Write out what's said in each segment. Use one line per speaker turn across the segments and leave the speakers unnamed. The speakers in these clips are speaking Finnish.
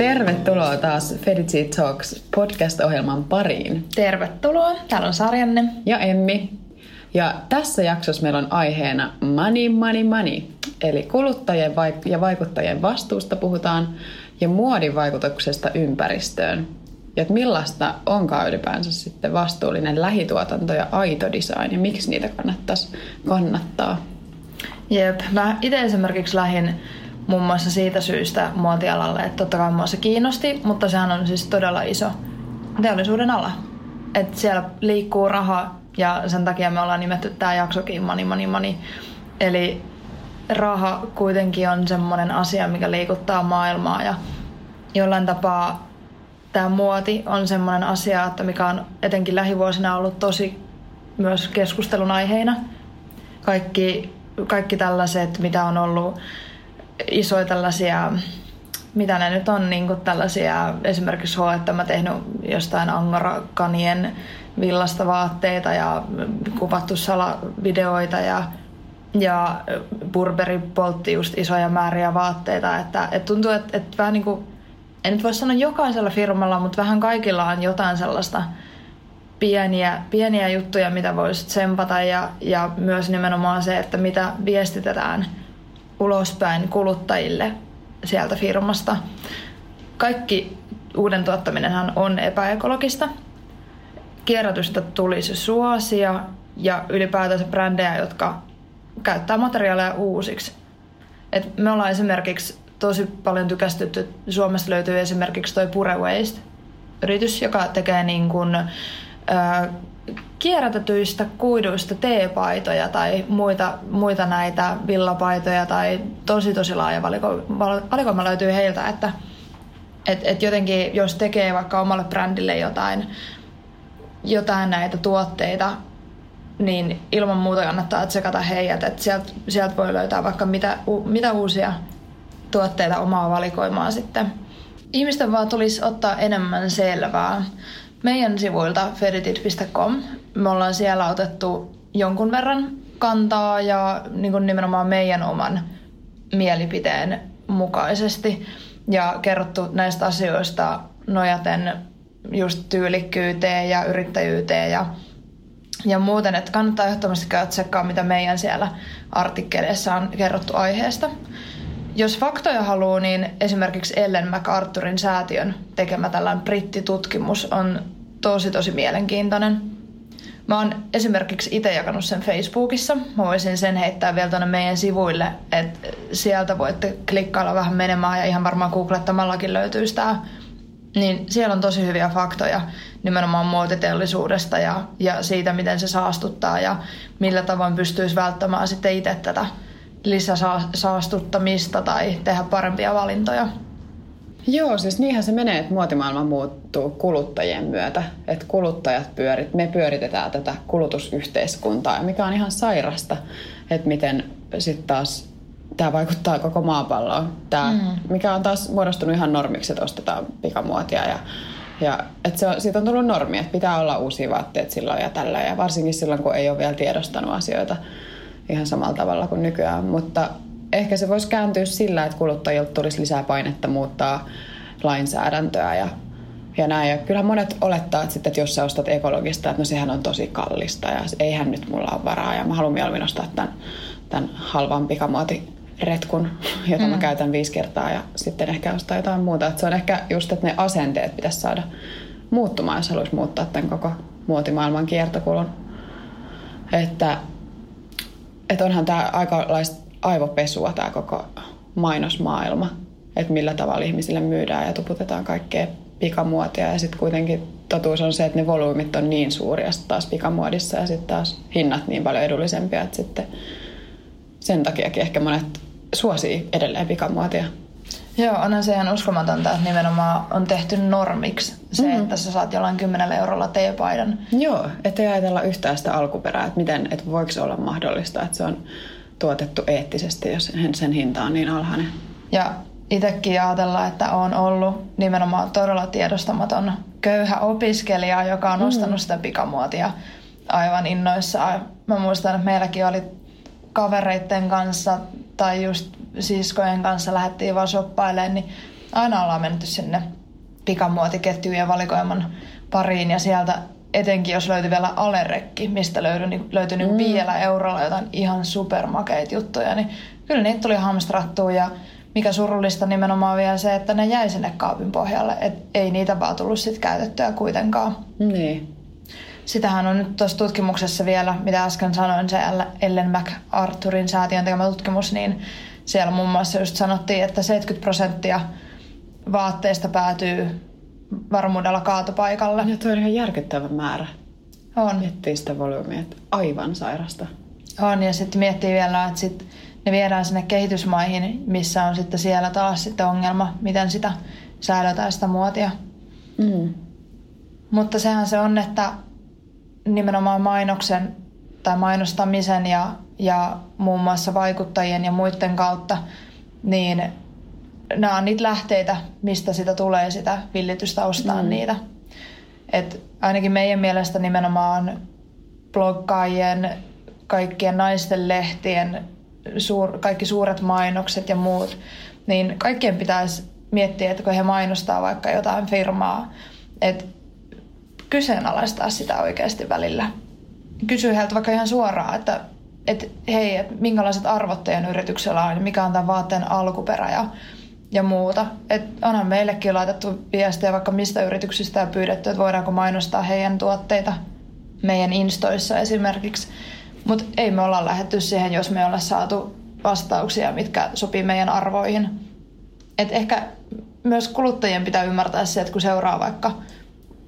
Tervetuloa taas Fedici Talks podcast-ohjelman pariin.
Tervetuloa. Täällä on Sarjanne.
Ja Emmi. Ja tässä jaksossa meillä on aiheena money, money, money. Eli kuluttajien ja vaikuttajien vastuusta puhutaan ja muodin vaikutuksesta ympäristöön. Ja että millaista onkaan ylipäänsä sitten vastuullinen lähituotanto ja aito design ja miksi niitä kannattaisi kannattaa.
Jep, mä itse esimerkiksi lähdin muun muassa siitä syystä muotialalle, että totta kai se kiinnosti, mutta sehän on siis todella iso teollisuuden ala. Että siellä liikkuu raha ja sen takia me ollaan nimetty tämä jaksokin Money Money Money. Eli raha kuitenkin on semmoinen asia, mikä liikuttaa maailmaa ja jollain tapaa tämä muoti on semmoinen asia, että mikä on etenkin lähivuosina ollut tosi myös keskustelun aiheina. Kaikki, kaikki tällaiset, mitä on ollut isoja tällaisia, mitä ne nyt on, niin kuin tällaisia, esimerkiksi että mä tehnyt jostain angora-kanien villasta vaatteita ja kuvattu salavideoita ja, ja Burberry poltti just isoja määriä vaatteita, että, että tuntuu, että, että vähän niin kuin, en nyt voi sanoa jokaisella firmalla, mutta vähän kaikilla on jotain sellaista pieniä, pieniä juttuja, mitä voisi tsempata ja, ja myös nimenomaan se, että mitä viestitetään – ulospäin kuluttajille sieltä firmasta. Kaikki uuden tuottaminenhan on epäekologista. Kierrätystä tulisi suosia ja ylipäätänsä brändejä, jotka käyttää materiaaleja uusiksi. Et me ollaan esimerkiksi tosi paljon tykästytty. Suomesta löytyy esimerkiksi toi Pure Waste yritys, joka tekee niin kuin, kierrätetyistä kuiduista teepaitoja tai muita, muita näitä villapaitoja tai tosi tosi laaja valiko, valikoima löytyy heiltä, että et, et jotenkin jos tekee vaikka omalle brändille jotain, jotain näitä tuotteita, niin ilman muuta kannattaa tsekata heidät, että sieltä sielt voi löytää vaikka mitä, mitä uusia tuotteita omaa valikoimaa sitten. Ihmisten vaan tulisi ottaa enemmän selvää meidän sivuilta feditit.com. Me ollaan siellä otettu jonkun verran kantaa ja niin kuin nimenomaan meidän oman mielipiteen mukaisesti ja kerrottu näistä asioista nojaten just tyylikkyyteen ja yrittäjyyteen ja, ja muuten, että kannattaa ehdottomasti käydä tsekkaa, mitä meidän siellä artikkeleissa on kerrottu aiheesta. Jos faktoja haluaa, niin esimerkiksi Ellen MacArthurin säätiön tekemä tällainen brittitutkimus on tosi tosi mielenkiintoinen. Mä oon esimerkiksi itse jakanut sen Facebookissa. Mä voisin sen heittää vielä tuonne meidän sivuille, että sieltä voitte klikkailla vähän menemään ja ihan varmaan googlettamallakin löytyy sitä. Niin siellä on tosi hyviä faktoja nimenomaan muotiteollisuudesta ja, ja siitä, miten se saastuttaa ja millä tavoin pystyisi välttämään sitten itse tätä lisäsaastuttamista tai tehdä parempia valintoja.
Joo, siis niinhän se menee, että muotimaailma muuttuu kuluttajien myötä. Että kuluttajat pyörit, me pyöritetään tätä kulutusyhteiskuntaa, mikä on ihan sairasta, että miten sitten taas tämä vaikuttaa koko maapalloon. Tämä, mm. Mikä on taas muodostunut ihan normiksi, että ostetaan pikamuotia ja ja että se on, siitä on tullut normi, että pitää olla uusia vaatteet silloin ja tällä. Ja varsinkin silloin, kun ei ole vielä tiedostanut asioita ihan samalla tavalla kuin nykyään. Mutta ehkä se voisi kääntyä sillä, että kuluttajilta tulisi lisää painetta muuttaa lainsäädäntöä ja, ja näin. Ja kyllähän monet olettaa, että, sitten, että jos sä ostat ekologista, että no sehän on tosi kallista ja eihän nyt mulla ole varaa ja mä haluan mieluummin ostaa tämän, tämän halvan pikamuotiretkun, jota mm. mä käytän viisi kertaa ja sitten ehkä ostaa jotain muuta. Et se on ehkä just, että ne asenteet pitäisi saada muuttumaan, jos haluaisi muuttaa tämän koko muotimaailman kiertokulun. Että, että onhan tämä aikalaista aivopesua tämä koko mainosmaailma, että millä tavalla ihmisille myydään ja tuputetaan kaikkea pikamuotia. Ja sitten kuitenkin totuus on se, että ne volyymit on niin suuria taas pikamuodissa. Ja sitten taas hinnat niin paljon edullisempia, että sitten sen takiakin ehkä monet suosii edelleen pikamuotia.
Joo, onhan se ihan uskomatonta, että nimenomaan on tehty normiksi se, mm. että sä saat jollain kymmenellä eurolla teepaidan.
Joo, ettei ajatella yhtään sitä alkuperää, että, miten, että voiko se olla mahdollista, että se on tuotettu eettisesti, jos sen hinta on niin alhainen.
Ja itsekin ajatella, että on ollut nimenomaan todella tiedostamaton köyhä opiskelija, joka on mm. ostanut sitä pikamuotia aivan innoissaan. Mä muistan, että meilläkin oli kavereiden kanssa tai just siskojen kanssa lähdettiin vaan shoppailemaan, niin aina ollaan menty sinne pikamuotiketjujen valikoiman pariin ja sieltä etenkin jos löytyi vielä alerekki, mistä löytyi, niin löytyi niin mm. vielä eurolla jotain ihan supermakeita juttuja, niin kyllä niitä tuli hamstrattua ja mikä surullista nimenomaan vielä se, että ne jäi sinne kaapin pohjalle, et ei niitä vaan tullut sit käytettyä kuitenkaan.
Niin.
Sitähän on nyt tuossa tutkimuksessa vielä, mitä äsken sanoin, se Ellen MacArthurin säätiön tekemä tutkimus, niin siellä muun muassa just sanottiin, että 70 prosenttia vaatteista päätyy varmuudella kaatopaikalle.
Ja toi on ihan järkyttävä määrä.
On.
Miettii sitä volyymia, että aivan sairasta.
On, ja sitten miettii vielä, että sit ne viedään sinne kehitysmaihin, missä on sitten siellä taas sitten ongelma, miten sitä säilötään sitä muotia.
Mm.
Mutta sehän se on, että nimenomaan mainoksen tai mainostamisen ja, ja muun muassa vaikuttajien ja muiden kautta, niin nämä on niitä lähteitä, mistä sitä tulee sitä villitystä ostaa mm. niitä. Et ainakin meidän mielestä nimenomaan bloggaajien, kaikkien naisten lehtien, suur, kaikki suuret mainokset ja muut, niin kaikkien pitäisi miettiä, että kun he mainostaa vaikka jotain firmaa, että kyseenalaistaa sitä oikeasti välillä. Kysyy heiltä vaikka ihan suoraan, että, että hei, että minkälaiset arvot teidän yrityksellä on, mikä on tämän vaatteen alkuperä ja, ja muuta. Et onhan meillekin laitettu viestejä vaikka mistä yrityksistä ja pyydetty, että voidaanko mainostaa heidän tuotteita meidän instoissa esimerkiksi. Mutta ei me olla lähetty siihen, jos me ollaan saatu vastauksia, mitkä sopii meidän arvoihin. Et ehkä myös kuluttajien pitää ymmärtää se, että kun seuraa vaikka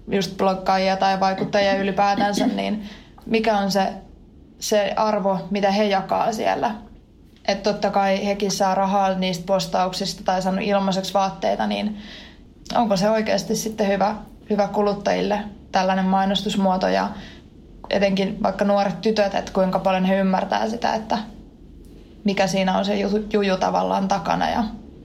just bloggaajia tai vaikuttajia ylipäätänsä, niin mikä on se, se arvo, mitä he jakaa siellä. Että totta kai hekin saa rahaa niistä postauksista tai saanut ilmaiseksi vaatteita, niin onko se oikeasti sitten hyvä, hyvä kuluttajille tällainen mainostusmuoto ja etenkin vaikka nuoret tytöt, että kuinka paljon he ymmärtää sitä, että mikä siinä on se juju, tavallaan takana ja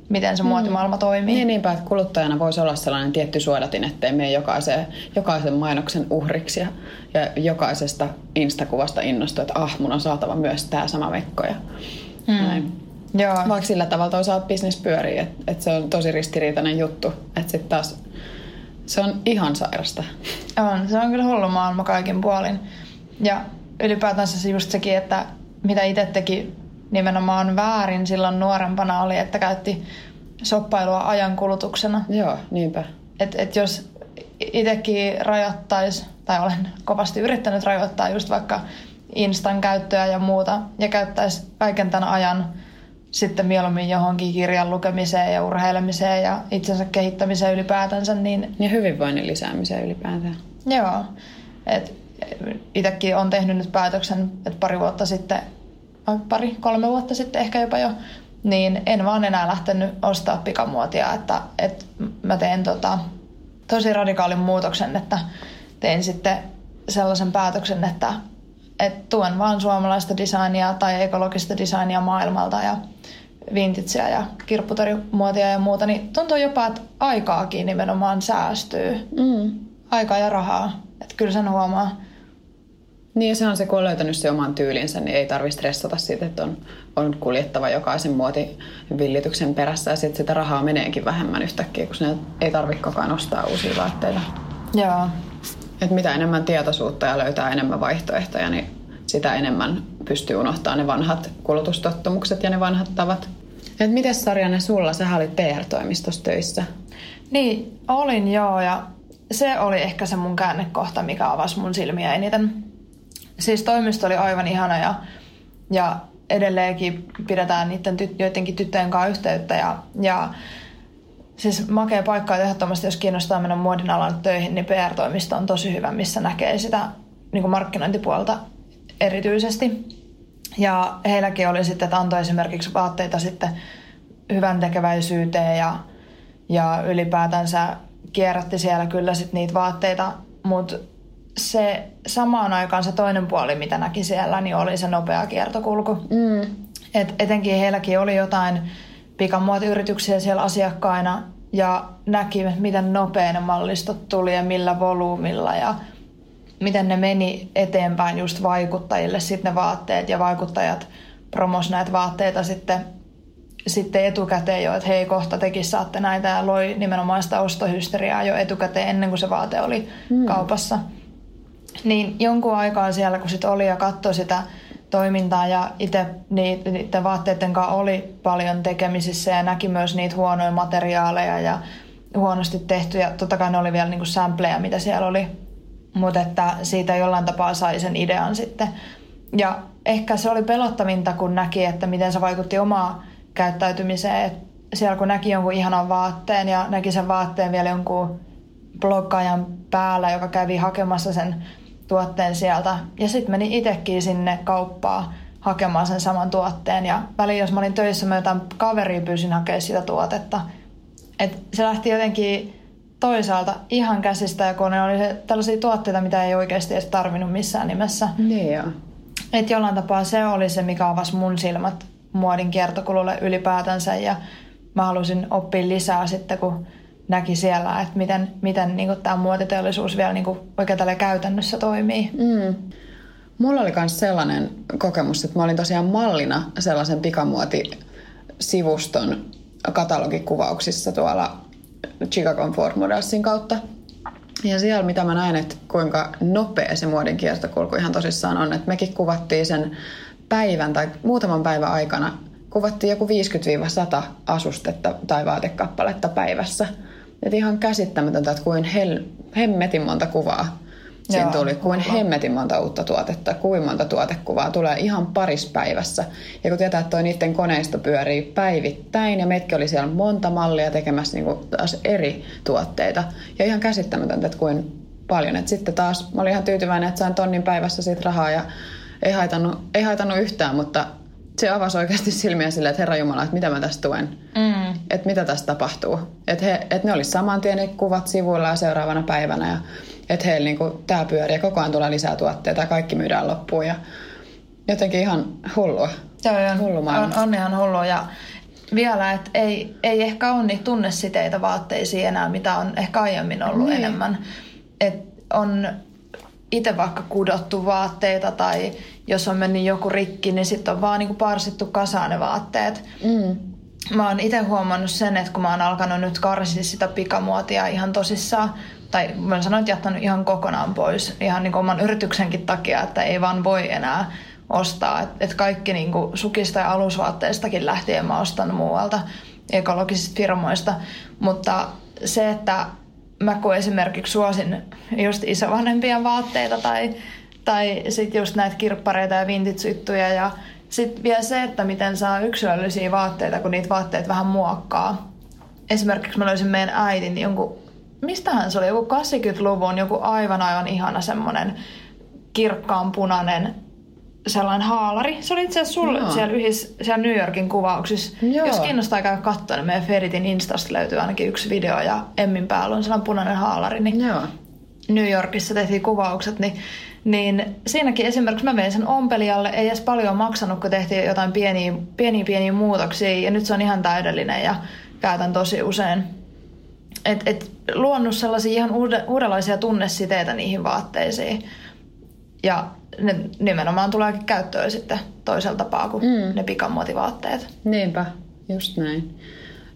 miten se mm. muotimaailma toimii.
Niin, niinpä, että kuluttajana voisi olla sellainen tietty suodatin, ettei mene jokaisen, jokaisen mainoksen uhriksi ja, ja jokaisesta instakuvasta innostua, että ah, mun on saatava myös tämä sama vekko ja mm. näin.
Joo.
Vaikka sillä tavalla toisaalta bisnes pyörii, että, että se on tosi ristiriitainen juttu, että sitten taas se on ihan sairasta.
On, se on kyllä hullu maailma kaikin puolin. Ja ylipäätänsä se just sekin, että mitä itse teki nimenomaan väärin silloin nuorempana oli, että käytti soppailua ajankulutuksena.
Joo, niinpä.
Et, et jos itsekin rajoittaisi, tai olen kovasti yrittänyt rajoittaa just vaikka Instan käyttöä ja muuta, ja käyttäisi kaiken tämän ajan sitten mieluummin johonkin kirjan lukemiseen ja urheilemiseen ja itsensä kehittämiseen ylipäätänsä. Niin...
Ja hyvinvoinnin lisäämiseen ylipäätään.
Joo. Et itsekin on tehnyt nyt päätöksen, että pari vuotta sitten, pari, kolme vuotta sitten ehkä jopa jo, niin en vaan enää lähtenyt ostaa pikamuotia, että, että mä teen tota, tosi radikaalin muutoksen, että tein sitten sellaisen päätöksen, että, että tuen vaan suomalaista designia tai ekologista designia maailmalta ja vintageä ja kirpputorimuotia ja muuta, niin tuntuu jopa, että aikaakin nimenomaan säästyy.
Mm.
Aikaa ja rahaa. Että kyllä sen huomaa.
Niin se on se, kun on löytänyt se oman tyylinsä, niin ei tarvitse stressata siitä, että on, on kuljettava jokaisen muotivillityksen perässä ja sitten sitä rahaa meneekin vähemmän yhtäkkiä, kun sinne ei tarvitse koko ajan ostaa uusia vaatteita.
Joo.
Et mitä enemmän tietoisuutta ja löytää enemmän vaihtoehtoja, niin sitä enemmän pystyy unohtamaan ne vanhat kulutustottumukset ja ne vanhat tavat. Et miten Sarjanne sulla? Sä olit PR-toimistossa töissä.
Niin, olin joo ja se oli ehkä se mun käännekohta, mikä avasi mun silmiä eniten. Siis toimisto oli aivan ihana ja, ja edelleenkin pidetään niiden tyt, joidenkin tyttöjen kanssa yhteyttä ja, ja siis makea paikka että ehdottomasti, jos kiinnostaa mennä muodin alan töihin, niin PR-toimisto on tosi hyvä, missä näkee sitä niin kuin markkinointipuolta erityisesti. Ja heilläkin oli sitten, että antoi esimerkiksi vaatteita sitten hyvän tekeväisyyteen ja, ja ylipäätänsä kierrätti siellä kyllä sitten niitä vaatteita, mutta se samaan aikaan se toinen puoli, mitä näki siellä, niin oli se nopea kiertokulku. Mm. Et etenkin heilläkin oli jotain pikamuotiyrityksiä siellä asiakkaina ja näki, miten nopea ne mallistot tuli ja millä volyymilla ja miten ne meni eteenpäin just vaikuttajille sitten ne vaatteet ja vaikuttajat promos näitä vaatteita sitten, sitten etukäteen jo, että hei kohta tekin saatte näitä ja loi nimenomaan sitä ostohysteriaa jo etukäteen ennen kuin se vaate oli mm. kaupassa. Niin jonkun aikaa siellä kun sit oli ja katsoi sitä toimintaa ja itse niiden vaatteiden kanssa oli paljon tekemisissä ja näki myös niitä huonoja materiaaleja ja huonosti tehtyjä. Totta kai ne oli vielä niinku sampleja, mitä siellä oli, mutta että siitä jollain tapaa sai sen idean sitten. Ja ehkä se oli pelottavinta, kun näki, että miten se vaikutti omaa käyttäytymiseen. Et siellä kun näki jonkun ihanan vaatteen ja näki sen vaatteen vielä jonkun bloggaajan päällä, joka kävi hakemassa sen tuotteen sieltä. Ja sitten meni itsekin sinne kauppaan hakemaan sen saman tuotteen. Ja väliin, jos mä olin töissä, mä jotain kaveria pyysin hakemaan sitä tuotetta. Et se lähti jotenkin toisaalta ihan käsistä, ja kun ne oli tällaisia tuotteita, mitä ei oikeasti edes tarvinnut missään nimessä.
Niin joo.
Et jollain tapaa se oli se, mikä avasi mun silmät muodin kiertokululle ylipäätänsä ja mä halusin oppia lisää sitten, kun näki siellä, että miten, miten niin tämä muotiteollisuus vielä niin oikein tällä käytännössä toimii. Mm.
Mulla oli myös sellainen kokemus, että mä olin tosiaan mallina sellaisen pikamuotisivuston katalogikuvauksissa tuolla Chicago Ford Modelsin kautta. Ja siellä mitä mä näin, että kuinka nopea se muodin kiertokulku ihan tosissaan on, että mekin kuvattiin sen päivän tai muutaman päivän aikana kuvattiin joku 50-100 asustetta tai vaatekappaletta päivässä. Et ihan käsittämätöntä, että kuin hel, hemmetin monta kuvaa Siinä Joo, tuli kuin mulla. hemmetin monta uutta tuotetta, kuin monta tuotekuvaa tulee ihan paris päivässä. Ja kun tietää, että toi niiden koneisto pyörii päivittäin ja meitkin oli siellä monta mallia tekemässä niin kuin taas eri tuotteita. Ja ihan käsittämätöntä, että kuin paljon. Et sitten taas mä olin ihan tyytyväinen, että sain tonnin päivässä siitä rahaa ja ei haitannut, ei haitannut yhtään, mutta se avasi oikeasti silmiä silleen, että Herra Jumala, että mitä mä tästä tuen. Mm. Että mitä tästä tapahtuu. Että, he, että ne oli saman tien ne kuvat sivuilla ja seuraavana päivänä. Ja että heillä niin tämä pyörii ja koko ajan tulee lisää tuotteita ja kaikki myydään loppuun. Ja jotenkin ihan hullua.
Joo, on, Hullu on, on ihan hullua. Ja vielä, että ei, ei ehkä ole niitä tunnesiteitä vaatteisiin enää, mitä on ehkä aiemmin ollut niin. enemmän. Et on itse vaikka kudottu vaatteita tai jos on mennyt joku rikki, niin sitten on vaan niinku parsittu kasaan ne vaatteet. Mm. Mä oon itse huomannut sen, että kun mä oon alkanut nyt karsia sitä pikamuotia ihan tosissaan, tai mä sanoin, että jättänyt ihan kokonaan pois ihan niin oman yrityksenkin takia, että ei vaan voi enää ostaa. Että et kaikki niin sukista ja alusvaatteistakin lähtien mä ostan muualta ekologisista firmoista. Mutta se, että mä kun esimerkiksi suosin just isovanhempien vaatteita tai, tai sitten just näitä kirppareita ja vintage ja sitten vielä se, että miten saa yksilöllisiä vaatteita, kun niitä vaatteet vähän muokkaa. Esimerkiksi mä löysin meidän äitin jonkun, mistähän se oli, joku 80-luvun, joku aivan aivan ihana semmonen kirkkaan punainen sellainen haalari. Se oli itse asiassa sulle Joo. siellä, yhdis, siellä New Yorkin kuvauksissa. Joo. Jos kiinnostaa käydä katsoa, niin meidän Feritin Instasta löytyy ainakin yksi video ja Emmin päällä on sellainen punainen haalari. Niin Joo. New Yorkissa tehtiin kuvaukset, niin, niin siinäkin esimerkiksi mä vein sen ompelijalle, ei edes paljon maksanut, kun tehtiin jotain pieniä, pieniä, pieniä muutoksia ja nyt se on ihan täydellinen ja käytän tosi usein. Et, et luonut sellaisia ihan uudenlaisia tunnesiteitä niihin vaatteisiin. Ja ne nimenomaan tuleekin käyttöön sitten toisella tapaa kuin mm. ne pikamuotivaatteet.
Niinpä, just näin.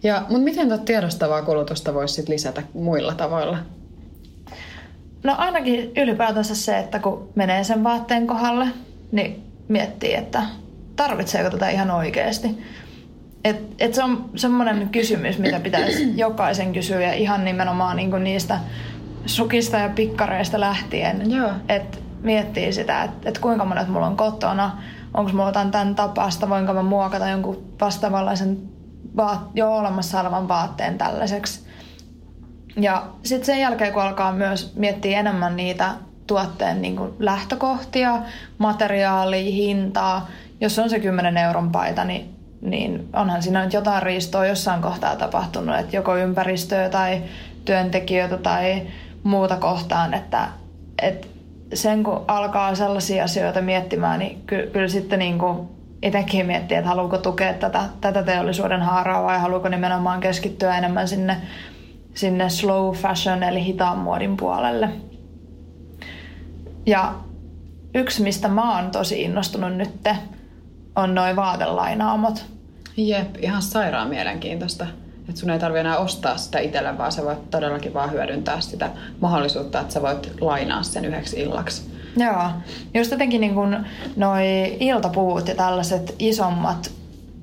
Ja, mutta miten tuota tiedostavaa kulutusta voisi sit lisätä muilla tavoilla?
No ainakin ylipäätänsä se, että kun menee sen vaatteen kohdalle, niin miettii, että tarvitseeko tätä ihan oikeasti. Et, et se on semmoinen kysymys, mitä pitäisi jokaisen kysyä ihan nimenomaan niinku niistä sukista ja pikkareista lähtien.
Joo.
Että miettii sitä, että et kuinka monet mulla on kotona, onko mulla jotain tämän tapasta, voinko mä muokata jonkun vastaavanlaisen vaat, jo olemassa olevan vaatteen tällaiseksi. Ja sitten sen jälkeen, kun alkaa myös miettiä enemmän niitä tuotteen niin kuin lähtökohtia, materiaalia, hintaa, jos on se 10 euron paita, niin, niin onhan siinä nyt jotain riistoa jossain kohtaa tapahtunut, että joko ympäristöä tai työntekijöitä tai muuta kohtaan, että, että sen kun alkaa sellaisia asioita miettimään, niin ky, kyllä sitten niin kuin itsekin miettii, että haluuko tukea tätä, tätä teollisuuden haaraa vai haluuko nimenomaan keskittyä enemmän sinne, sinne slow fashion eli hitaan muodin puolelle. Ja yksi, mistä mä oon tosi innostunut nyt, on noin vaatelainaamot.
Jep, ihan sairaan mielenkiintoista. Että sun ei tarvi enää ostaa sitä itselle, vaan sä voit todellakin vaan hyödyntää sitä mahdollisuutta, että sä voit lainaa sen yhdeksi illaksi.
Joo, just jotenkin niin kuin noi iltapuut ja tällaiset isommat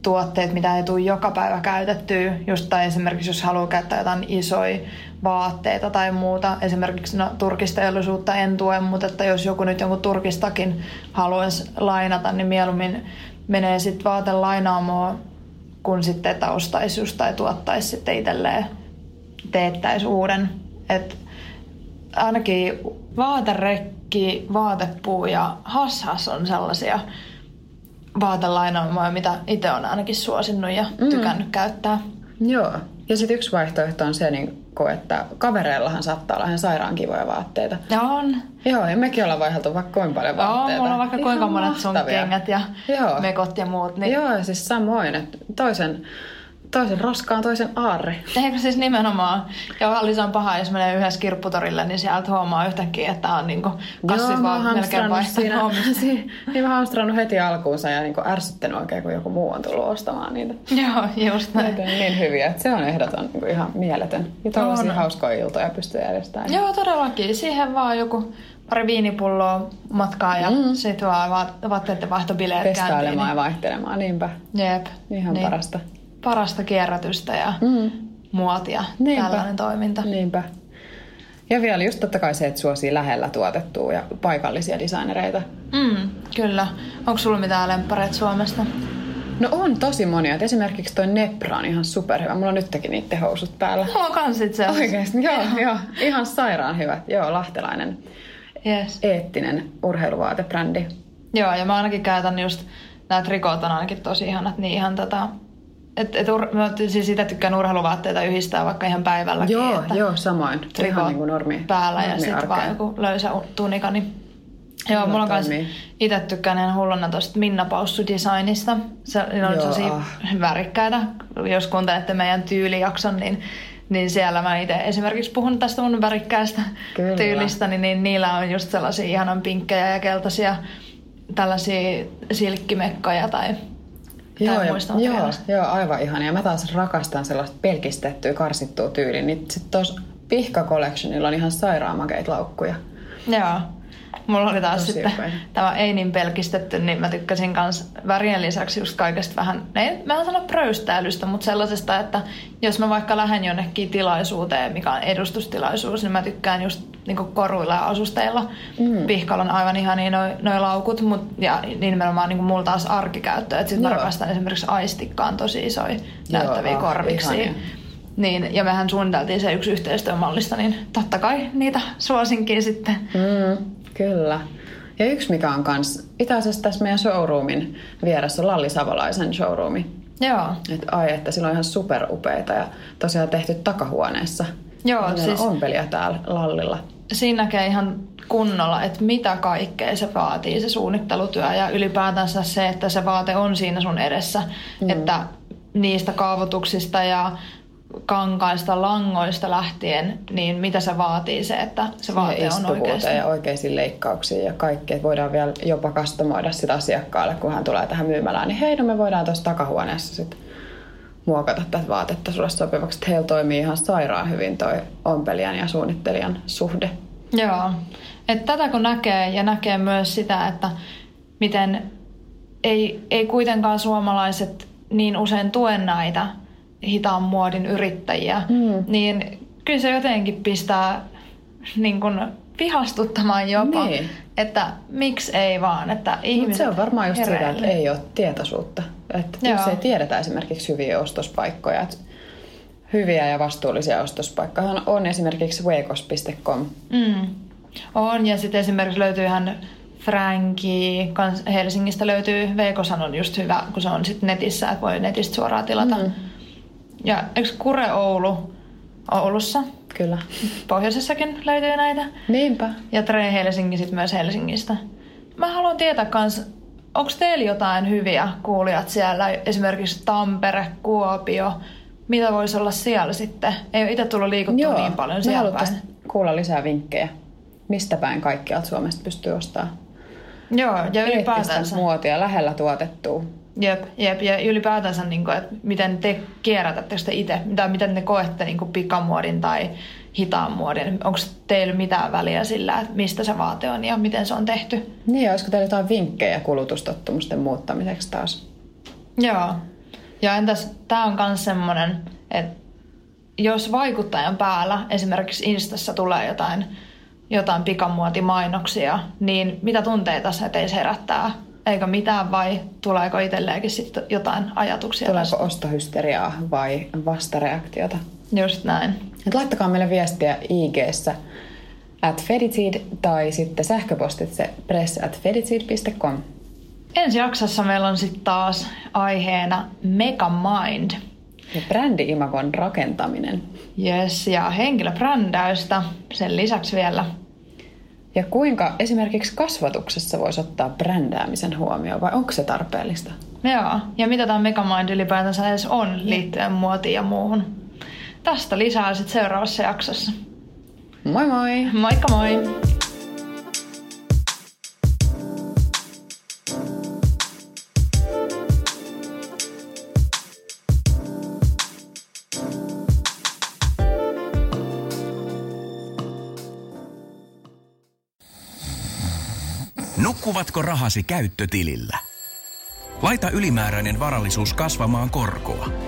tuotteet, mitä ei tule joka päivä käytettyä, just tai esimerkiksi jos haluaa käyttää jotain isoja vaatteita tai muuta. Esimerkiksi no, turkisteollisuutta en tue, mutta että jos joku nyt jonkun turkistakin haluaisi lainata, niin mieluummin menee sitten vaatelainaamoon, kun sitten että ostaisi just tai tuottaisi sitten itselleen, teettäisi uuden. Et ainakin vaaterekki, vaatepuu ja hashas on sellaisia vaatelainaamoja, mitä itse on ainakin suosinnut ja mm. tykännyt käyttää.
Joo. Ja sitten yksi vaihtoehto on se, niin kun, että kavereillahan saattaa olla ihan sairaan kivoja vaatteita.
Ja on.
Joo, ja mekin ollaan vaihdeltu vaikka kuinka paljon vaatteita.
Joo, mulla on vaikka
Ihan
kuinka monet sun kengät ja
Joo.
mekot ja muut. Niin
Joo, siis samoin, että toisen, toisen roskaan toisen aarre.
Eikö siis nimenomaan? Ja se on paha, jos menee yhdessä kirpputorille, niin sieltä huomaa yhtäkkiä, että on niinku kassit
Joo,
vaan melkein vaihtanut
niin mä hamstrannut heti alkuunsa ja niin ärsyttänyt oikein, kun joku muu on tullut ostamaan niitä.
Joo, just näin.
Näitä on niin hyviä, että se on ehdoton niin ihan mieletön. Ja tällaisia hauskoja iltoja pystyy järjestämään.
Joo, todellakin. Siihen vaan joku pari viinipulloa matkaa ja mm. sitten vaan vaat- vaatteiden vaihtobileet käyntiin.
Testailemaan ja vaihtelemaan, niinpä.
Niin, jep.
Ihan
niin.
parasta.
Parasta kierrätystä ja
Mm.
muotia,
Niinpä.
tällainen toiminta.
Niinpä. Ja vielä just totta kai se, että suosii lähellä tuotettua ja paikallisia designereita.
Mm, kyllä. Onko sulla mitään lemppareita Suomesta?
No on tosi monia. Et esimerkiksi toi Nepra on ihan superhyvä. Mulla on nytkin niitä housut päällä.
Mulla on kans itse.
Oikeesti, joo, joo. Ihan sairaan hyvät. Joo, lahtelainen
Yes.
eettinen urheiluvaatebrändi.
Joo, ja mä ainakin käytän just, nämä trikot on ainakin tosi ihanat, niin ihan tota, et, et ur, mä siis itse tykkään urheiluvaatteita yhdistää vaikka ihan päivälläkin.
Joo,
että
joo, samoin. Ihan niin kuin normi,
päällä ja
normi
sitten vaan joku löysä tunika, niin Joo,
Kyllä
mulla on kans
toimii.
itse tykkään ihan hulluna tosta Minna Paussu-designista. Se ne on
Joo,
tosi värikkäitä. Jos kuuntelette meidän tyylijakson, niin, niin siellä mä itse esimerkiksi puhun tästä mun värikkäästä
Kyllä.
tyylistä, niin, niin niillä on just sellaisia ihanan pinkkejä ja keltaisia tällaisia silkkimekkoja tai,
Joo, ja, joo, joo, aivan ihania. Mä taas rakastan sellaista pelkistettyä, karsittua tyyliä. Niin sitten tuossa Pihka Collectionilla on ihan sairaan makeita laukkuja.
Joo. Mulla oli taas
Tosi
sitten
upeita.
tämä ei niin pelkistetty, niin mä tykkäsin kans värien lisäksi just kaikesta vähän, ei, mä en sano pröystäilystä, mutta sellaisesta, että jos mä vaikka lähden jonnekin tilaisuuteen, mikä on edustustilaisuus, niin mä tykkään just niinku koruilla ja asusteilla. Mm. Pihkalla on aivan ihania noi, noi laukut, mut, ja niin nimenomaan niinku mulla taas arkikäyttöä. Sitten mä
Joo.
rakastan esimerkiksi aistikkaan tosi isoja näyttäviä
ah,
korviksia.
ihania.
Niin, ja mehän suunniteltiin se yksi yhteistyömallista, niin totta kai niitä suosinkin sitten.
Mm, kyllä. Ja yksi mikä on kans, itse asiassa tässä meidän showroomin vieressä on Lalli Savolaisen showroomi.
Joo.
Et ai, että sillä on ihan superupeita ja tosiaan tehty takahuoneessa.
Joo,
Meillä
siis-
on ompelia täällä Lallilla.
Siinä näkee ihan kunnolla, että mitä kaikkea se vaatii, se suunnittelutyö ja ylipäätänsä se, että se vaate on siinä sun edessä. Mm. Että niistä kaavoituksista ja kankaista, langoista lähtien, niin mitä se vaatii se, että se vaate on oikeasti.
ja oikeisiin leikkauksiin ja kaikkea. Että voidaan vielä jopa kastomoida sitä asiakkaalle, kun hän tulee tähän myymälään. Niin hei, no me voidaan tuossa takahuoneessa sitten muokata tätä vaatetta sulle sopivaksi. Että heillä toimii ihan sairaan hyvin toi ompelijan ja suunnittelijan suhde.
Joo. Et tätä kun näkee ja näkee myös sitä, että miten ei, ei kuitenkaan suomalaiset niin usein tue näitä hitaan muodin yrittäjiä, mm. niin kyllä se jotenkin pistää niin kuin vihastuttamaan jopa, niin. että miksi ei vaan, että ihmiset
se on varmaan just sitä, että ei ole tietoisuutta. Että jos ei tiedetä esimerkiksi hyviä ostospaikkoja, että hyviä ja vastuullisia ostospaikkoja on esimerkiksi wekos.com.
Mm. On, ja sitten esimerkiksi löytyyhän Franki, kans Helsingistä löytyy, Veikosan on just hyvä, kun se on sitten netissä, että voi netistä suoraan tilata. Mm. Ja eikö Kure Oulu Oulussa?
Kyllä.
Pohjoisessakin löytyy näitä.
Niinpä.
Ja Tre Helsinki sitten myös Helsingistä. Mä haluan tietää kans, onko teillä jotain hyviä kuulijat siellä, esimerkiksi Tampere, Kuopio, mitä voisi olla siellä sitten? Ei ole itse tullut liikuttua Joo, niin paljon siellä päin.
kuulla lisää vinkkejä. Mistä päin kaikkialta Suomesta pystyy ostamaan?
Joo, ja ylipäätänsä.
muotia lähellä tuotettua.
Jep, jep, ja ylipäätänsä, niin kuin, että miten te kierrätätte te itse, tai miten te koette niin kuin pikamuodin tai hitaan muodin. Onko teillä mitään väliä sillä, että mistä se vaate on ja miten se on tehty?
Niin, olisiko teillä jotain vinkkejä kulutustottumusten muuttamiseksi taas?
Joo. Ja entäs, tämä on myös semmoinen, että jos vaikuttajan päällä esimerkiksi Instassa tulee jotain, jotain pikamuotimainoksia, niin mitä tunteita se teissä herättää? Eikö mitään vai tuleeko itselleenkin sitten jotain ajatuksia?
Tuleeko tästä? ostohysteriaa vai vastareaktiota?
Just näin.
Et laittakaa meille viestiä IG-ssä at feditseed tai sitten sähköpostitse press at feditseed.com.
Ensi jaksossa meillä on sitten taas aiheena Mega Mind.
Ja brändi-imagon rakentaminen.
Yes, ja henkilöbrändäystä sen lisäksi vielä.
Ja kuinka esimerkiksi kasvatuksessa voisi ottaa brändäämisen huomioon, vai onko se tarpeellista?
Joo, ja mitä tämä Megamind ylipäätänsä edes on liittyen muotiin ja muuhun. Tästä lisää sitten seuraavassa jaksossa.
Moi moi!
Moikka moi!
Nukkuvatko rahasi käyttötilillä? Laita ylimääräinen varallisuus kasvamaan korkoa.